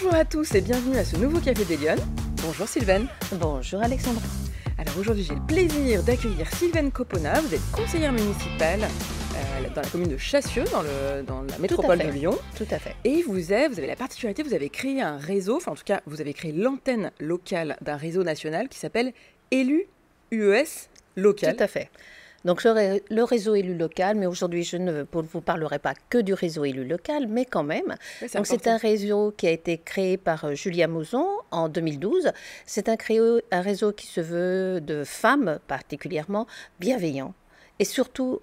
Bonjour à tous et bienvenue à ce nouveau Café des Lyonnes. Bonjour Sylvaine. Bonjour Alexandra. Alors aujourd'hui j'ai le plaisir d'accueillir Sylvaine Copona. Vous êtes conseillère municipale euh, dans la commune de Chassieux, dans, le, dans la métropole de Lyon. Tout à fait. Et vous avez, vous avez la particularité, vous avez créé un réseau, enfin en tout cas vous avez créé l'antenne locale d'un réseau national qui s'appelle Élu UES Local. Tout à fait. Donc le réseau élu local, mais aujourd'hui je ne vous parlerai pas que du réseau élu local, mais quand même. Donc c'est un réseau qui a été créé par euh, Julia Mouzon en 2012. C'est un, un réseau qui se veut de femmes particulièrement bienveillant et surtout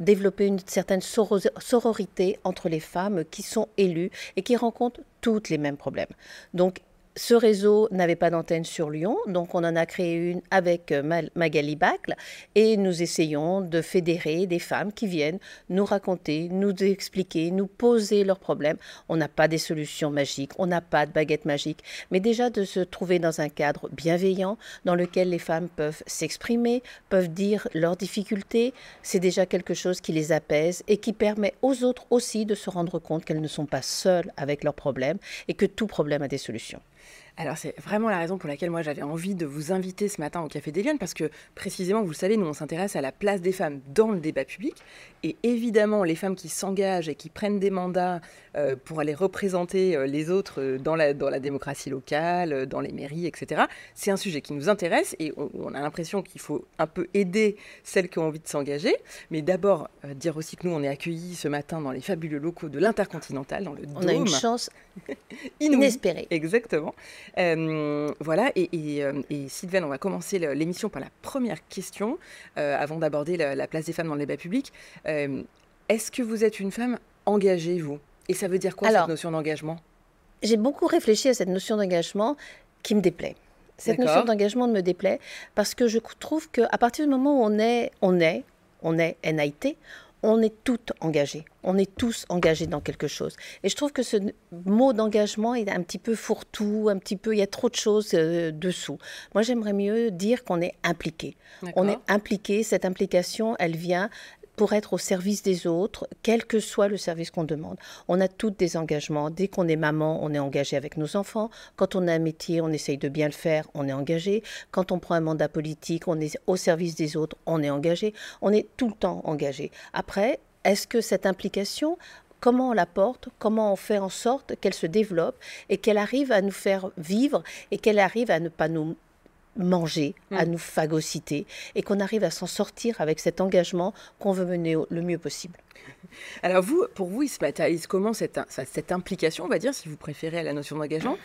développer une certaine sororité entre les femmes qui sont élues et qui rencontrent toutes les mêmes problèmes. Donc ce réseau n'avait pas d'antenne sur Lyon, donc on en a créé une avec euh, Magali Bacle et nous essayons de fédérer des femmes qui viennent nous raconter, nous expliquer, nous poser leurs problèmes. On n'a pas des solutions magiques, on n'a pas de baguette magique, mais déjà de se trouver dans un cadre bienveillant dans lequel les femmes peuvent s'exprimer, peuvent dire leurs difficultés, c'est déjà quelque chose qui les apaise et qui permet aux autres aussi de se rendre compte qu'elles ne sont pas seules avec leurs problèmes et que tout problème a des solutions. Alors c'est vraiment la raison pour laquelle moi j'avais envie de vous inviter ce matin au Café des Lyonnes parce que précisément, vous le savez, nous on s'intéresse à la place des femmes dans le débat public et évidemment les femmes qui s'engagent et qui prennent des mandats euh, pour aller représenter euh, les autres euh, dans la, dans la démocratie locale, dans les mairies, etc. C'est un sujet qui nous intéresse et on, a l'impression qu'il faut un peu aider celles qui ont envie de s'engager. Mais d'abord dire aussi que nous on est accueillis ce matin dans les fabuleux locaux de l'Intercontinental, dans le On a une chance inespérée. Exactement. Euh, voilà, et, et, euh, Sylvain, on va commencer l'émission par la première question, euh, avant d'aborder la, place des femmes dans le débat public. Est-ce que vous êtes une femme engagée, vous? Et ça veut dire quoi cette notion d'engagement? J'ai beaucoup réfléchi à cette notion d'engagement qui me déplaît. Cette notion d'engagement me déplaît parce que je trouve qu'à partir du moment où on est, on est, on est NIT, on est toutes engagées. On est tous engagés dans quelque chose. Et je trouve que ce mot d'engagement est un petit peu fourre-tout, un petit peu, il y a trop de choses euh, dessous. Moi, j'aimerais mieux dire qu'on est impliqué. On est impliqué. Cette implication, elle vient pour être au service des autres, quel que soit le service qu'on demande. On a toutes des engagements. Dès qu'on est maman, on est engagé avec nos enfants. Quand on a un métier, on essaye de bien le faire, on est engagé. Quand on prend un mandat politique, on est au service des autres, on est engagé. On est tout le temps engagé. Après, est-ce que cette implication, comment on la porte, comment on fait en sorte qu'elle se développe et qu'elle arrive à nous faire vivre et qu'elle arrive à ne pas nous manger, à mm. nous phagocyter, et qu'on arrive à s'en sortir avec cet engagement qu'on veut mener le mieux possible. Alors vous, pour vous, il se matérialise comment cette, cette implication, on va dire, si vous préférez à la notion d'engagement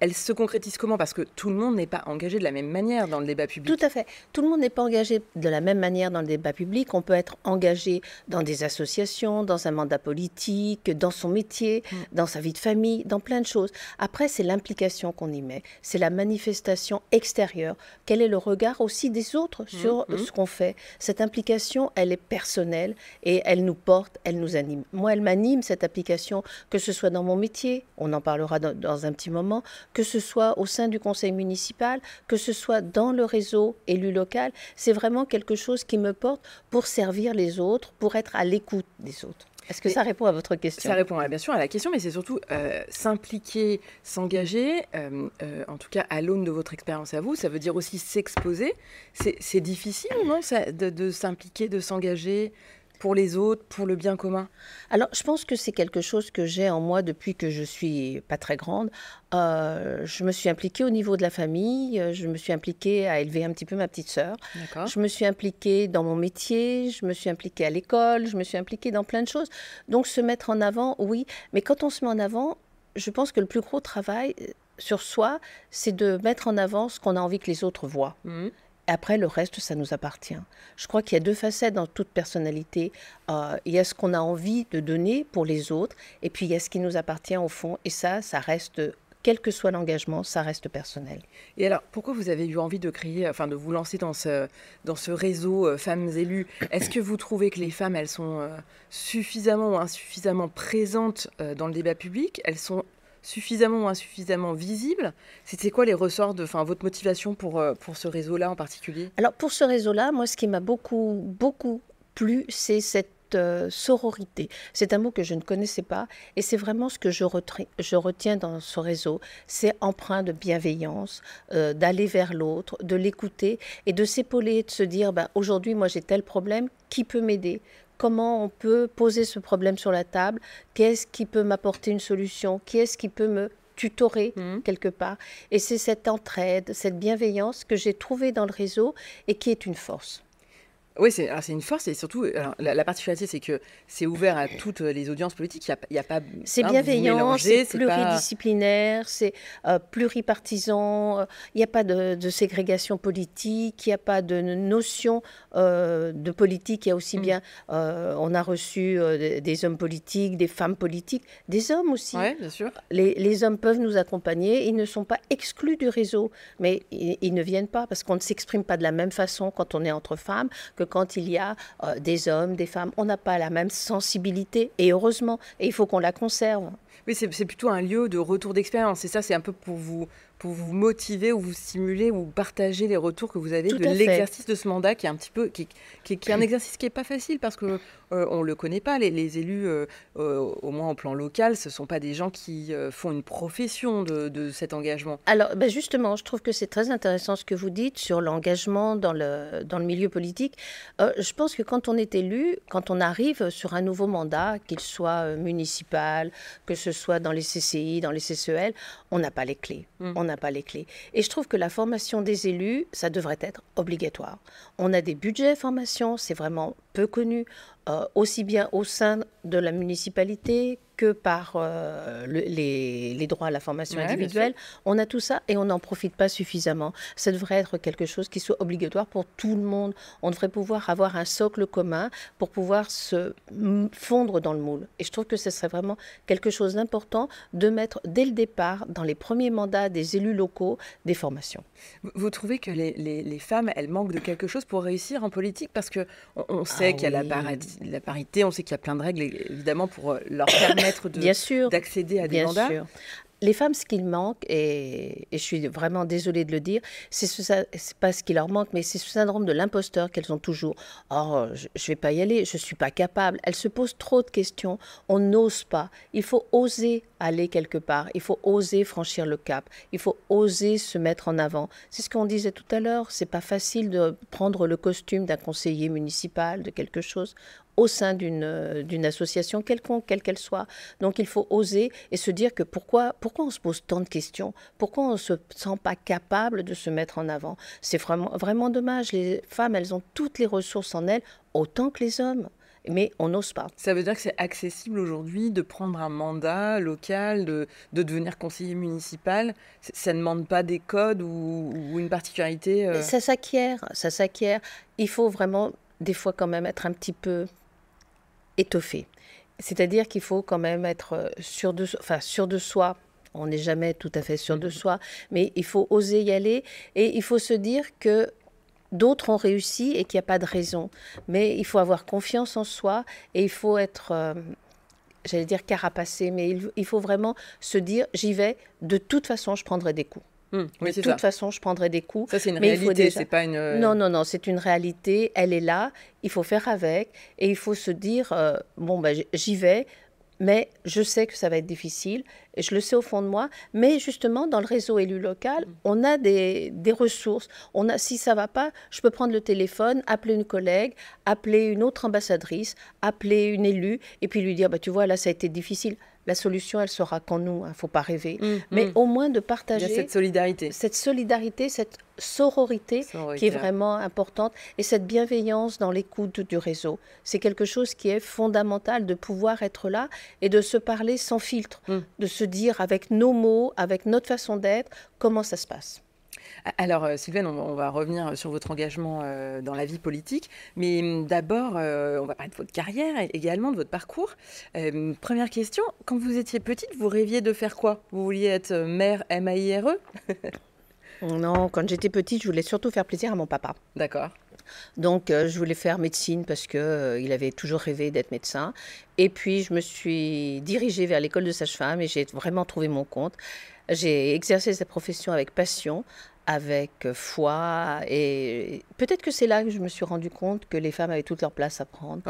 elle se concrétise comment? Parce que tout le monde n'est pas engagé de la même manière dans le débat public. Tout à fait. Tout le monde n'est pas engagé de la même manière dans le débat public. On peut être engagé dans des associations, dans un mandat politique, dans son métier, mm. dans sa vie de famille, dans plein de choses. Après, c'est l'implication qu'on y met. C'est la manifestation extérieure. Quel est le regard aussi des autres mm, sur mm. ce qu'on fait? Cette implication, elle est personnelle et elle nous porte, elle nous anime. Moi, elle m'anime, cette application, que ce soit dans mon métier, on en parlera dans un petit moment, que ce soit au sein du conseil municipal, que ce soit dans le réseau élu local. C'est vraiment quelque chose qui me porte pour servir les autres, pour être à l'écoute des autres. Est-ce que ça répond à votre question? Ça répond bien sûr à la question, mais c'est surtout euh, s'impliquer, s'engager, euh, euh, en tout cas à l'aune de votre expérience à vous, ça veut dire aussi s'exposer. C'est difficile, non, de, de s'impliquer, de s'engager pour les autres, pour le bien commun Alors, je pense que c'est quelque chose que j'ai en moi depuis que je suis pas très grande. Euh, je me suis impliquée au niveau de la famille, euh, je me suis impliquée à élever un petit peu ma petite sœur. Je me suis impliquée dans mon métier, je me suis impliquée à l'école, je me suis impliquée dans plein de choses. Donc, se mettre en avant, oui, mais quand on se met en avant, je pense que le plus gros travail euh, sur soi, c'est de mettre en avant ce qu'on a envie que les autres voient. Mmh. Après, le reste, ça nous appartient. Je crois qu'il y a deux facettes dans toute personnalité. Euh, il y a ce qu'on a envie de donner pour les autres, et puis il y a ce qui nous appartient au fond. Et ça, ça reste quel que soit l'engagement, ça reste personnel. Et alors, pourquoi vous avez eu envie de créer, enfin de vous lancer dans ce, dans ce réseau euh, femmes élues? Est-ce que vous trouvez que les femmes, elles sont euh, suffisamment ou insuffisamment présentes dans le débat public? Elles sont suffisamment ou insuffisamment visible. C'était quoi les ressorts de enfin, votre motivation pour, euh, pour ce réseau-là en particulier? Alors pour ce réseau-là, moi ce qui m'a beaucoup, beaucoup plu, c'est cette euh, sororité. C'est un mot que je ne connaissais pas et c'est vraiment ce que je, retiens dans ce réseau. C'est empreint de bienveillance, euh, d'aller vers l'autre, de l'écouter et de s'épauler, de se dire ben, aujourd'hui, moi j'ai tel problème, qui peut m'aider? Comment on peut poser ce problème sur la table Qu'est-ce qui peut m'apporter une solution Qui est-ce qui peut me tutorer mmh. quelque part. Et c'est cette entraide, cette bienveillance que j'ai trouvée dans le réseau et qui est une force. Oui, c'est une force et surtout, la, particularité, c'est que c'est ouvert à toutes les audiences politiques. Il n'y a, a, pas. C'est hein, bienveillant, c'est pluridisciplinaire, c'est euh, pluripartisan. Il n'y a pas de, ségrégation politique, il n'y a pas de notion euh, de politique. Il y a aussi mm. bien. Euh, on a reçu des hommes politiques, des femmes politiques, des hommes aussi. Oui, bien sûr. Les, les, hommes peuvent nous accompagner. Ils ne sont pas exclus du réseau, mais ils, ils ne viennent pas parce qu'on ne s'exprime pas de la même façon quand on est entre femmes que quand il y a euh, des hommes, des femmes. On n'a pas la même sensibilité, et heureusement, et il faut qu'on la conserve. Oui, c'est plutôt un lieu de retour d'expérience. Et ça, c'est un peu pour vous pour vous motiver ou vous stimuler ou partager les retours que vous avez de l'exercice de ce mandat qui est un petit peu qui, qui, est un exercice qui est pas facile parce que euh, on le connaît pas. Les, élus euh, euh, au moins au plan local ce sont pas des gens qui font une profession de, cet engagement. Alors ben justement je trouve que c'est très intéressant ce que vous dites sur l'engagement dans le dans le milieu politique. Je pense que quand on est élu quand on arrive sur un nouveau mandat qu'il soit municipal que ce soit dans les CCI dans les CCEL on n'a pas les clés. Mmh n'a pas les clés. Et je trouve que la formation des élus, ça devrait être obligatoire. On a des budgets formation, c'est vraiment peu connu, euh, aussi bien au sein de la municipalité que par euh, les, droits à la formation individuelle. On a tout ça et on n'en profite pas suffisamment. Ça devrait être quelque chose qui soit obligatoire pour tout le monde. On devrait pouvoir avoir un socle commun pour pouvoir se fondre dans le moule. Et je trouve que ce serait vraiment quelque chose d'important de mettre dès le départ, dans les premiers mandats des élus locaux, des formations. Vous trouvez que les, femmes, elles manquent de quelque chose pour réussir en politique? Parce qu'on on sait ah qu'il y a la, la parité, on sait qu'il y a plein de règles, évidemment, pour euh, leur permettre d'accéder à des mandats. Sûr. Les femmes, ce qu'il manque, et, je suis vraiment désolée de le dire, c'est ce, pas ce qui leur manque, mais c'est ce syndrome de l'imposteur qu'elles ont toujours. Oh, je ne vais pas y aller, je ne suis pas capable. Elles se posent trop de questions, on n'ose pas. Il faut oser aller quelque part, il faut oser franchir le cap, il faut oser se mettre en avant. C'est ce qu'on disait tout à l'heure, c'est pas facile de prendre le costume d'un conseiller municipal, de quelque chose au sein d'une, d'une association quelconque, quelle qu'elle soit. Donc il faut oser et se dire que pourquoi, pourquoi on se pose tant de questions? Pourquoi on ne se sent pas capable de se mettre en avant? C'est vraiment, vraiment dommage. Les femmes, elles ont toutes les ressources en elles, autant que les hommes mais on n'ose pas. Ça veut dire que c'est accessible aujourd'hui de prendre un mandat local, de, de devenir conseiller municipal? Ça ne demande pas des codes ou, une particularité euh? Ça s'acquiert, ça s'acquiert. Il faut vraiment des fois quand même être un petit peu étoffé. C'est-à-dire qu'il faut quand même être euh, sûr de, enfin, sûr de soi. On n'est jamais tout à fait sûr de mm-hmm. soi, mais il faut oser y aller et il faut se dire que d'autres ont réussi et qu'il n'y a pas de raison. Mais il faut avoir confiance en soi et il faut être, euh, j'allais dire carapacé, mais il faut vraiment se dire j'y vais, de toute façon je prendrai des coups. Hum, de toute façon, je prendrai des coups. Ça, c'est une réalité, c'est pas une. Euh, non, non, non, c'est une réalité. Elle est là. Il faut faire avec et il faut se dire euh, bon, ben, j'y vais, mais je sais que ça va être difficile et je le sais au fond de moi. Mais justement, dans le réseau élu local, hum. on a des, des, ressources. On a, si ça va pas, je peux prendre le téléphone, appeler une collègue, appeler une autre ambassadrice, appeler une élue et puis lui dire bah, tu vois, là, ça a été difficile la solution, elle sera qu'en nous. Il hein, ne faut pas rêver. Mmh, Mais mmh. au moins de partager. cette solidarité. Cette solidarité, cette sororité, qui est vraiment importante. Et cette bienveillance dans l'écoute du réseau. C'est quelque chose qui est fondamental de pouvoir être là et de se parler sans filtre. Mmh. De se dire avec nos mots, avec notre façon d'être, comment ça se passe. Alors, euh, Sylvaine, on, va revenir sur votre engagement euh, dans la vie politique, mais hum, d'abord, euh, on va parler de votre carrière et également de votre parcours. première question, quand vous étiez petite, vous rêviez de faire quoi? Vous vouliez être mère M-A-I-R-E Non, quand j'étais petite, je voulais surtout faire plaisir à mon papa. D'accord. Donc, je voulais faire médecine parce que il avait toujours rêvé d'être médecin. Et puis, je me suis dirigée vers l'école de sage-femme et j'ai vraiment trouvé mon compte. J'ai exercé cette profession avec passion, avec foi. Et peut-être que c'est là que je me suis rendu compte que les femmes avaient toute leur place à prendre.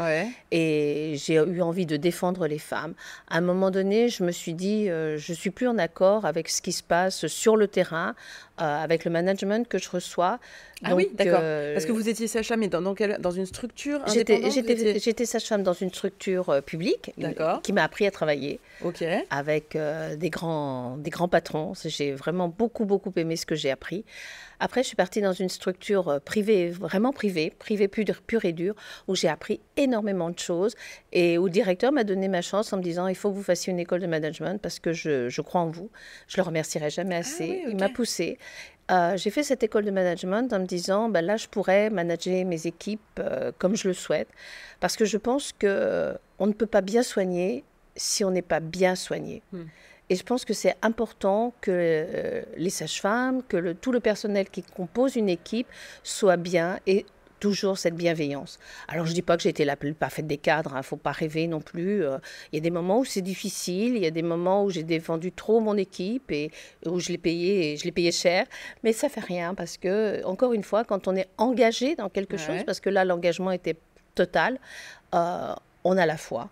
Et j'ai eu envie de défendre les femmes. À un moment donné, je me suis dit, euh, je suis plus en accord avec ce qui se passe sur le terrain, euh, avec le management que je reçois. Ah oui, d'accord. Euh, Parce que vous étiez sage-femme, mais dans, dans, dans, une structure indépendante J'étais étiez... sage-femme dans une structure publique qui m'a appris à travailler avec des, grands, des grands patrons. J'ai vraiment beaucoup, beaucoup aimé ce que j'ai appris. Après, je suis partie dans une structure euh, privée, vraiment privée, privée pure, et dure, où j'ai appris énormément de choses et où le directeur m'a donné ma chance en me disant il faut que vous fassiez une école de management parce que je, crois en vous. Je le remercierai jamais ah assez. Il m'a poussé. Euh, j'ai fait cette école de management en me disant ben là, je pourrais manager mes équipes euh, comme je le souhaite parce que je pense que on ne peut pas bien soigner si on n'est pas bien soigné. Hmm. Et je pense que c'est important que euh, les sages-femmes, que le, tout le personnel qui compose une équipe soit bien et toujours cette bienveillance. Alors je ne dis pas que j'ai été la plus parfaite des cadres, il hein, ne faut pas rêver non plus. Euh. Il y a des moments où c'est difficile, il y a des moments où j'ai défendu trop mon équipe et où je l'ai payé et je l'ai payé cher, mais ça fait rien parce que encore une fois, quand on est engagé dans quelque chose, parce que là l'engagement était total, euh, on a la foi.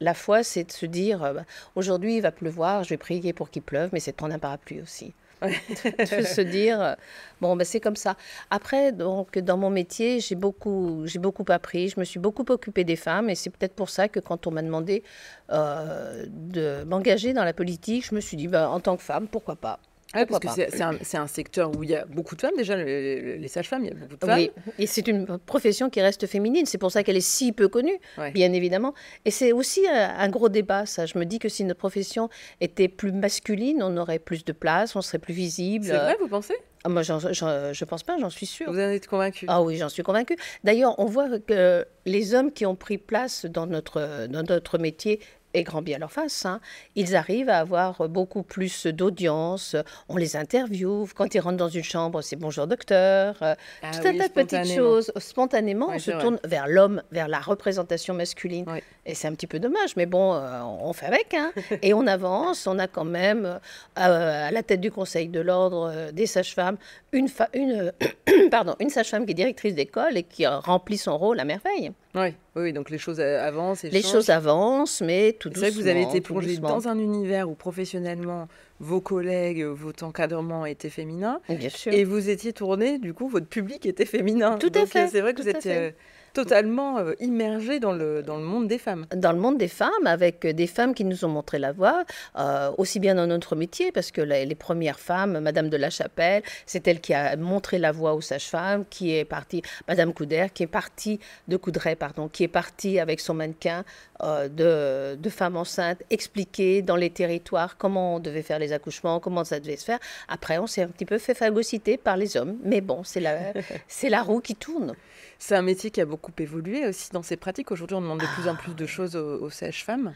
La foi, c'est de se dire, euh, bah, aujourd'hui il va pleuvoir, je vais prier pour qu'il pleuve, mais c'est de prendre un parapluie aussi. De se dire, bon, ben, c'est comme ça. Après, donc, dans mon métier, j'ai beaucoup, j'ai beaucoup appris, je me suis beaucoup occupée des femmes, et c'est peut-être pour ça que quand on m'a demandé euh, de m'engager dans la politique, je me suis dit, ben, en tant que femme, pourquoi pas parce que c'est un, un, secteur où il y a beaucoup de femmes, déjà, les, sages-femmes, il y a beaucoup de femmes. Oui, et c'est une profession qui reste féminine, c'est pour ça qu'elle est si peu connue, bien évidemment. Et c'est aussi un, gros débat, ça. Je me dis que si notre profession était plus masculine, on aurait plus de place, on serait plus visible. C'est vrai, vous pensez? Ah, moi, je ne pense pas, j'en suis sûre. Vous en êtes convaincue? Ah oui, j'en suis convaincue. D'ailleurs, on voit que les hommes qui ont pris place dans notre, dans notre métier et grand bien leur face, hein, ils arrivent à avoir beaucoup plus d'audience, on les interviewe, quand ils rentrent dans une chambre, c'est bonjour docteur, euh, ah tout un tas de petites choses. Spontanément, on se tourne vers l'homme, vers la représentation masculine. Et c'est un petit peu dommage, mais bon, euh, on fait avec. Hein. et on avance, on a quand même euh, à la tête du Conseil de l'ordre des sages-femmes une, une, pardon, une sage-femme qui est directrice d'école et qui remplit son rôle à merveille. Oui, oui, donc les choses avancent. Et les choses avancent, mais tout doucement. C'est vrai que vous avez été plongé dans un univers où professionnellement, vos collègues, votre encadrement était féminin. Bien sûr. Et vous étiez tourné, du coup, votre public était féminin. Tout à fait. C'est vrai que vous êtes totalement euh, immergé dans le, dans le monde des femmes. Dans le monde des femmes, avec des femmes qui nous ont montré la voie, euh, aussi bien dans notre métier, parce que les, premières femmes, Madame de la Chapelle, c'est elle qui a montré la voie aux sages-femmes, qui est partie, Madame Couder, qui est partie, de Coudray, pardon, qui est partie avec son mannequin euh, de, de femmes enceintes, expliquer dans les territoires comment on devait faire les accouchements, comment ça devait se faire. Après, on s'est un petit peu fait phagocyter par les hommes, mais bon, c'est la, c'est la roue qui tourne. C'est un métier qui a beaucoup évolué aussi dans ses pratiques. Aujourd'hui, on demande de plus en plus de choses aux, aux sages-femmes.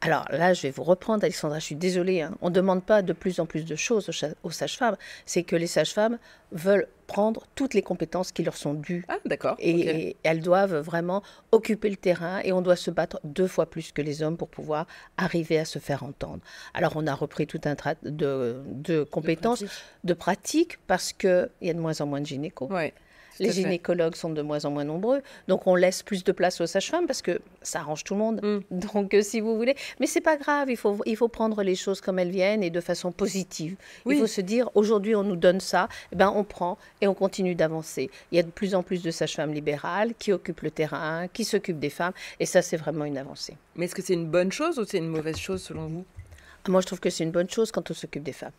Alors là, je vais vous reprendre, Alexandra, je suis désolée. Hein. On ne demande pas de plus en plus de choses aux, sages-femmes. C'est que les sages-femmes veulent prendre toutes les compétences qui leur sont dues. Ah, d'accord. Et, elles doivent vraiment occuper le terrain et on doit se battre deux fois plus que les hommes pour pouvoir arriver à se faire entendre. Alors, on a repris tout un tas de, de compétences, de pratiques, parce qu'il y a de moins en moins de gynécos. Ouais les gynécologues sont de moins en moins nombreux, donc on laisse plus de place aux sages-femmes parce que ça arrange tout le monde. Mm. Donc, euh, si vous voulez, mais c'est pas grave, il faut, il faut prendre les choses comme elles viennent et de façon positive. Il faut se dire, aujourd'hui, on nous donne ça, eh ben on prend et on continue d'avancer. Il y a de plus en plus de sages-femmes libérales qui occupent le terrain, qui s'occupent des femmes, et ça, c'est vraiment une avancée. Mais est-ce que c'est une bonne chose ou c'est une mauvaise chose selon vous? Moi, je trouve que c'est une bonne chose quand on s'occupe des femmes.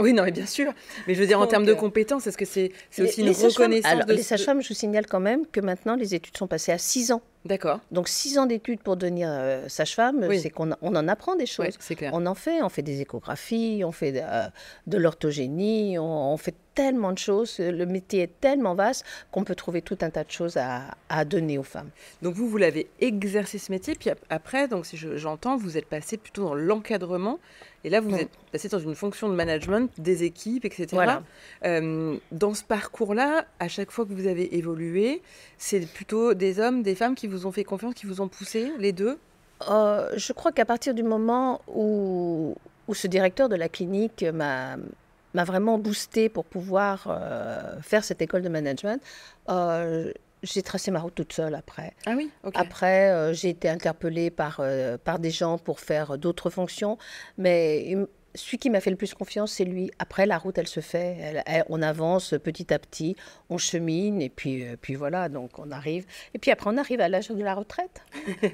Oui, non, mais bien sûr. Mais je veux dire, en termes de compétences, est-ce que c'est aussi une reconnaissance alors, Les sages-femmes, je vous signale quand même que maintenant, les études sont passées à 6 ans. D'accord. Donc, 6 ans d'études pour devenir euh, sage-femme, c'est qu'on on en apprend des choses. c'est clair. On en fait, on fait des échographies, on fait euh, de l'orthogénie, on, fait tellement de choses. Le métier est tellement vaste qu'on peut trouver tout un tas de choses à, à donner aux femmes. Donc, vous, vous l'avez exercé ce métier, puis après, donc si j'entends, vous êtes passé plutôt dans l'encadrement. Et là, vous êtes passé dans une fonction de management des équipes, etc. Voilà. Euh, dans ce parcours-là, à chaque fois que vous avez évolué, c'est plutôt des hommes, des femmes qui vous ont fait confiance, qui vous ont poussé, les deux? Euh, Je crois qu'à partir du moment où, où ce directeur de la clinique m'a m'a vraiment boosté pour pouvoir faire cette école de management j'ai tracé ma route toute seule après. Ah oui Après, euh, j'ai été interpellée par, euh, par des gens pour faire d'autres fonctions. Mais celui qui m'a fait le plus confiance, c'est lui. Après, la route, elle se fait. on avance petit à petit, on chemine, et puis, euh, puis voilà, donc on arrive. Et puis après, on arrive à l'âge de la retraite.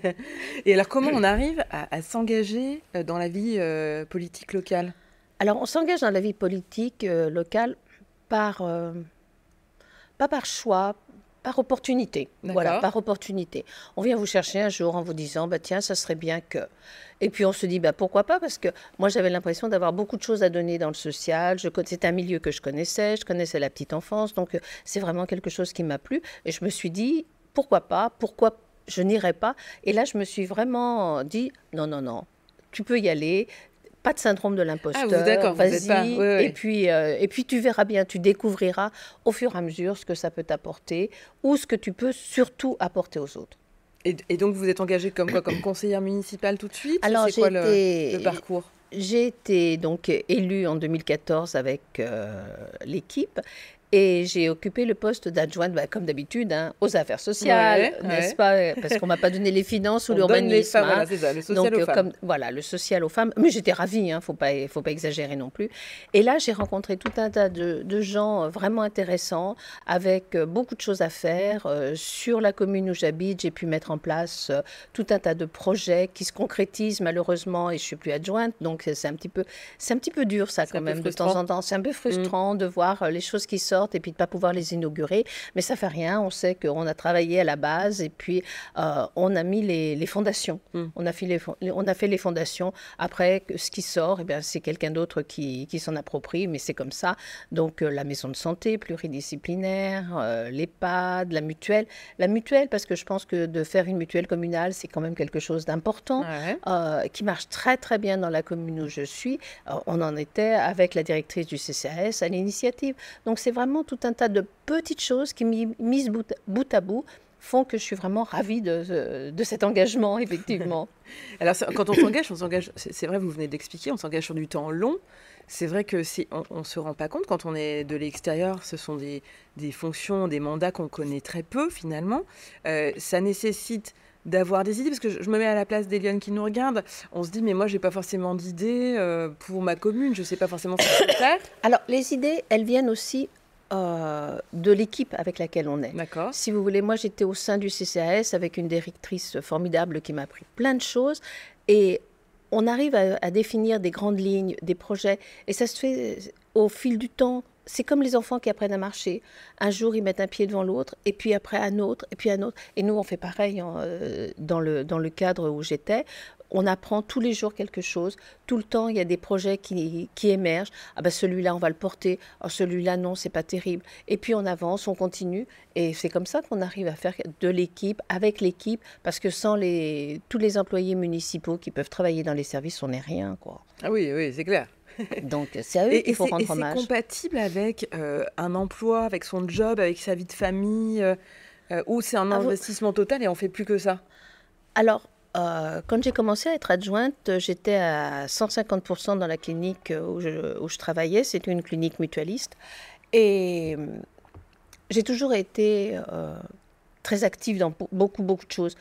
et alors, comment on arrive à, s'engager dans la vie politique locale? Alors, on s'engage dans la vie politique locale par... pas par choix, par opportunité. Voilà, par opportunité. On vient vous chercher un jour en vous disant, bah, tiens, ça serait bien que. Et puis on se dit, bah, pourquoi pas Parce que moi, j'avais l'impression d'avoir beaucoup de choses à donner dans le social. C'est un milieu que je connaissais, je connaissais la petite enfance, donc euh, c'est vraiment quelque chose qui m'a plu. Et je me suis dit, pourquoi pas Pourquoi je n'irai pas Et là, je me suis vraiment dit, non, non, non, tu peux y aller, pas de syndrome de l'imposteur. Ah, d'accord, vas-y. Et puis, euh, et puis tu verras bien, tu découvriras au fur et à mesure ce que ça peut t'apporter ou ce que tu peux surtout apporter aux autres. Et, donc vous êtes engagée comme quoi, comme conseillère municipale tout de suite Alors c'est quoi le, parcours? J'ai été donc élue en 2014 avec euh, l'équipe et j'ai occupé le poste d'adjointe, bah, comme d'habitude, hein, aux affaires sociales, n'est-ce pas Parce qu'on m'a pas donné les finances ou l'urbanisme. Voilà, c'est ça, le social aux femmes. Comme, voilà, le social aux femmes. Mais j'étais ravie, il hein, ne faut pas, faut pas exagérer non plus. Et là, j'ai rencontré tout un tas de, de, gens vraiment intéressants, avec euh, beaucoup de choses à faire. Euh, sur la commune où j'habite, j'ai pu mettre en place euh, tout un tas de projets qui se concrétisent malheureusement, et je suis plus adjointe, donc c'est un petit peu, c'est un petit peu dur ça quand même de temps en temps. C'est un peu frustrant de voir les choses qui sortent et puis de ne pas pouvoir les inaugurer. Mais ça fait rien. On sait qu'on a travaillé à la base et puis euh, on a mis les, fondations. Hmm. On, a fait les, on a fait les fondations. Après, ce qui sort, eh c'est quelqu'un d'autre qui, qui s'en approprie, mais c'est comme ça. Donc euh, la maison de santé pluridisciplinaire, euh, l'EHPAD, la mutuelle. La mutuelle, parce que je pense que de faire une mutuelle communale, c'est quand même quelque chose d'important, qui marche très très bien dans la commune où je suis. on en était avec la directrice du CCAS à l'initiative. Donc c'est vraiment tout un tas de petites choses qui, mises bout, à bout, font que je suis vraiment ravie de, de cet engagement, effectivement. Alors, quand on s'engage, on s'engage, c'est vrai, vous venez d'expliquer, on s'engage sur du temps long. C'est vrai que si on ne se rend pas compte quand on est de l'extérieur, ce sont des, des, fonctions, des mandats qu'on connaît très peu finalement. Euh, ça nécessite d'avoir des idées, parce que je, me mets à la place d'Eliane qui nous regarde, on se dit, mais moi, j'ai pas forcément d'idées euh, pour ma commune, je sais pas forcément ce que faire. Alors, les idées, elles viennent aussi euh, de l'équipe avec laquelle on est. D'accord. Si vous voulez, moi j'étais au sein du CCAS avec une directrice formidable qui m'a appris plein de choses et on arrive à, définir des grandes lignes, des projets et ça se fait au fil du temps. C'est comme les enfants qui apprennent à marcher. Un jour, ils mettent un pied devant l'autre, et puis après un autre, et puis un autre. Et nous, on fait pareil euh, dans, le, dans le cadre où j'étais on apprend tous les jours quelque chose. Tout le temps, il y a des projets qui, émergent. Ah ben celui-là, on va le porter. Oh, celui-là, non, c'est pas terrible. Et puis on avance, on continue. Et c'est comme ça qu'on arrive à faire de l'équipe, avec l'équipe, parce que sans les, tous les employés municipaux qui peuvent travailler dans les services, on n'est rien. Quoi. Ah oui, oui, c'est clair. Donc c'est à eux qu'il faut rendre hommage. C'est compatible avec euh, un emploi, avec son job, avec sa vie de famille, euh, euh, ou c'est un ah, investissement total et on fait plus que ça? Alors, euh, quand j'ai commencé à être adjointe, j'étais à 150% dans la clinique où je, où je travaillais. C'était une clinique mutualiste. Et j'ai toujours été très active dans beaucoup, beaucoup de choses.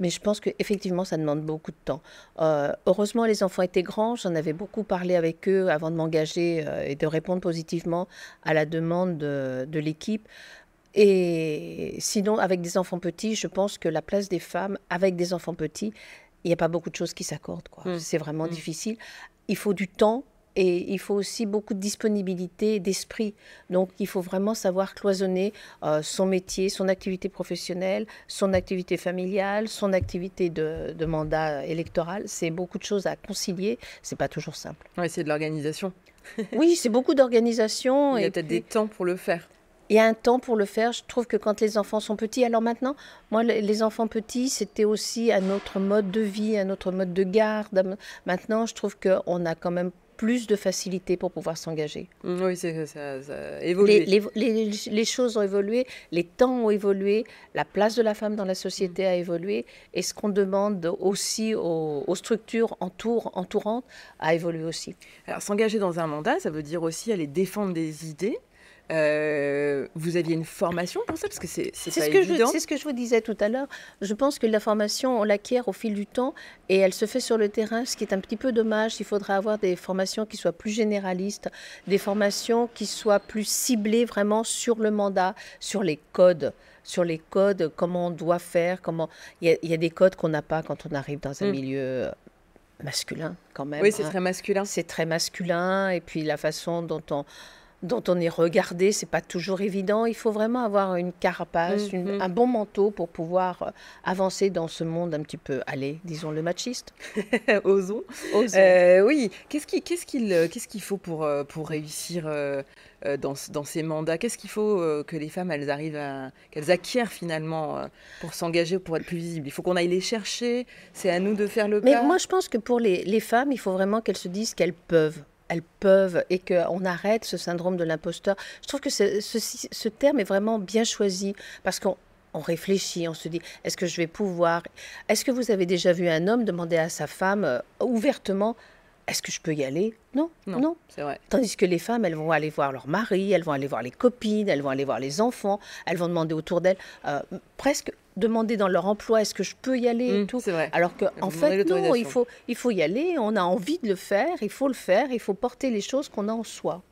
Mais je pense qu'effectivement, ça demande beaucoup de temps. heureusement, les enfants étaient grands. J'en avais beaucoup parlé avec eux avant de m'engager et de répondre positivement à la demande de, de l'équipe. Et sinon, avec des enfants petits, je pense que la place des femmes avec des enfants petits, il n'y a pas beaucoup de choses qui s'accordent. Mmh. C'est vraiment mmh. difficile. Il faut du temps et il faut aussi beaucoup de disponibilité d'esprit. Donc, il faut vraiment savoir cloisonner euh, son métier, son activité professionnelle, son activité familiale, son activité de, de mandat électoral. C'est beaucoup de choses à concilier. C'est pas toujours simple. Oui, c'est de l'organisation. oui, c'est beaucoup d'organisation. Il y a peut-être des temps pour le faire il y a un temps pour le faire. Je trouve que quand les enfants sont petits, alors maintenant, moi, les enfants petits, c'était aussi un autre mode de vie, un autre mode de garde. Maintenant, je trouve qu'on a quand même plus de facilité pour pouvoir s'engager. Mmh, oui, c'est ça, ça a évolué. Les, choses ont évolué, les temps ont évolué, la place de la femme dans la société a évolué, et ce qu'on demande aussi aux, structures entourantes a évolué aussi. Alors s'engager dans un mandat, ça veut dire aussi aller défendre des idées. Euh, vous aviez une formation pour ça Parce que c'est ce Que c'est ce que je vous disais tout à l'heure. Je pense que la formation, on l'acquiert au fil du temps et elle se fait sur le terrain, ce qui est un petit peu dommage. Il faudra avoir des formations qui soient plus généralistes, des formations qui soient plus ciblées vraiment sur le mandat, sur les codes sur les codes, comment on doit faire, comment il y, a des codes qu'on n'a pas quand on arrive dans un mm. milieu masculin quand même. Oui, c'est hein. très masculin. C'est très masculin et puis la façon dont on dont on est regardé, c'est pas toujours évident. Il faut vraiment avoir une carapace, mm. un bon manteau pour pouvoir euh, avancer dans ce monde un petit peu, allez, disons le machiste. Osons. Euh, oui. Qu'est-ce qu'il qu'est-ce qu'il euh, qu'est-ce qu'il faut pour pour réussir dans, dans, ces mandats? Qu'est-ce qu'il faut que les femmes elles arrivent à qu'elles acquièrent finalement pour s'engager pour être plus visibles? Il faut qu'on aille les chercher. C'est à nous de faire le pas. Mais moi je pense que pour les, les femmes, il faut vraiment qu'elles se disent qu'elles peuvent elles peuvent et qu'on arrête ce syndrome de l'imposteur. Je trouve que ce, ce, terme est vraiment bien choisi parce qu'on réfléchit, on se dit, est-ce que je vais pouvoir? Est-ce que vous avez déjà vu un homme demander à sa femme euh, ouvertement, est-ce que je peux y aller? Non, non. C'est vrai. Tandis que les femmes, elles vont aller voir leur mari, elles vont aller voir les copines, elles vont aller voir les enfants, elles vont demander autour d'elles, euh, presque demander dans leur emploi est-ce que je peux y aller et mmh, tout. Vrai. Alors qu'en en fait, non, il faut, il faut y aller, on a envie de le faire, il faut le faire, il faut porter les choses qu'on a en soi.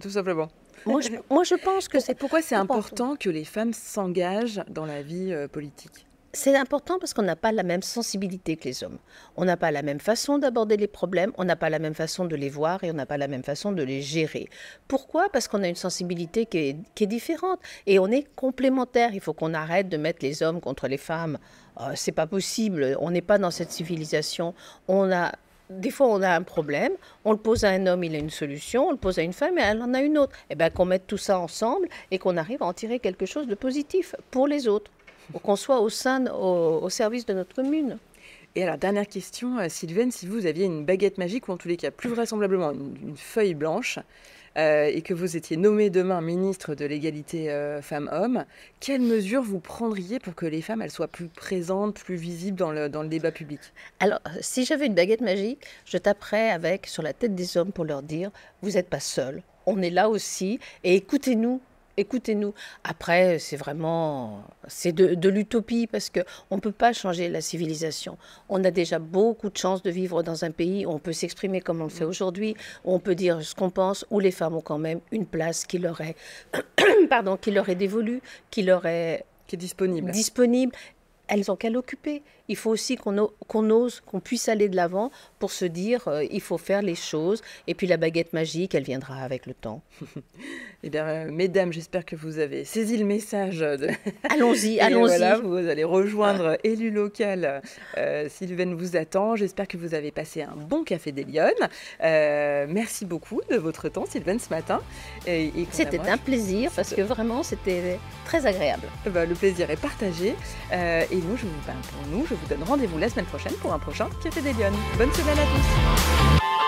Tout simplement. Moi, je, moi, je pense que c'est. Pourquoi c'est important que les femmes s'engagent dans la vie euh, politique? C'est important parce qu'on n'a pas la même sensibilité que les hommes. On n'a pas la même façon d'aborder les problèmes, on n'a pas la même façon de les voir et on n'a pas la même façon de les gérer. Pourquoi? Parce qu'on a une sensibilité qui est, différente et on est complémentaires. Il faut qu'on arrête de mettre les hommes contre les femmes. Euh, c'est pas possible. On n'est pas dans cette civilisation. On a des fois, on a un problème, on le pose à un homme, il a une solution, on le pose à une femme, elle en a une autre. Et eh bien, qu'on mette tout ça ensemble et qu'on arrive à en tirer quelque chose de positif pour les autres qu'on soit au sein, au, service de notre commune. Et alors, dernière question, euh, Sylvaine, si vous aviez une baguette magique, ou en tous les cas, plus vraisemblablement une, feuille blanche, euh, et que vous étiez nommé demain ministre de l'égalité euh, femmes-hommes, quelles mesures vous prendriez pour que les femmes elles soient plus présentes, plus visibles dans le, dans le débat public? Alors, si j'avais une baguette magique, je taperais avec sur la tête des hommes pour leur dire, vous n'êtes pas seuls, on est là aussi, et écoutez-nous écoutez-nous. Après, c'est vraiment c'est de, l'utopie parce que on peut pas changer la civilisation. On a déjà beaucoup de chance de vivre dans un pays où on peut s'exprimer comme on le fait aujourd'hui, où on peut dire ce qu'on pense, où les femmes ont quand même une place qui leur est, pardon, qui leur est dévolue, qui leur est qui est disponible. Disponible elles ont qu'à l'occuper. Il faut aussi qu'on ose, qu'on puisse aller de l'avant pour se dire, euh, il faut faire les choses. Et puis la baguette magique, elle viendra avec le temps. eh bien, euh, mesdames, j'espère que vous avez saisi le message. De... Allons-y, allons-y. Voilà, vous allez rejoindre élu local. Euh, Sylvain vous attend. J'espère que vous avez passé un bon café des Lyonnes. merci beaucoup de votre temps, Sylvain, ce matin. C'était un plaisir parce que vraiment, c'était très agréable. Ben, le plaisir est partagé. Et nous, je vous, ben, pour nous, je vous donne rendez-vous la semaine prochaine pour un prochain Café des. Bonne semaine à tous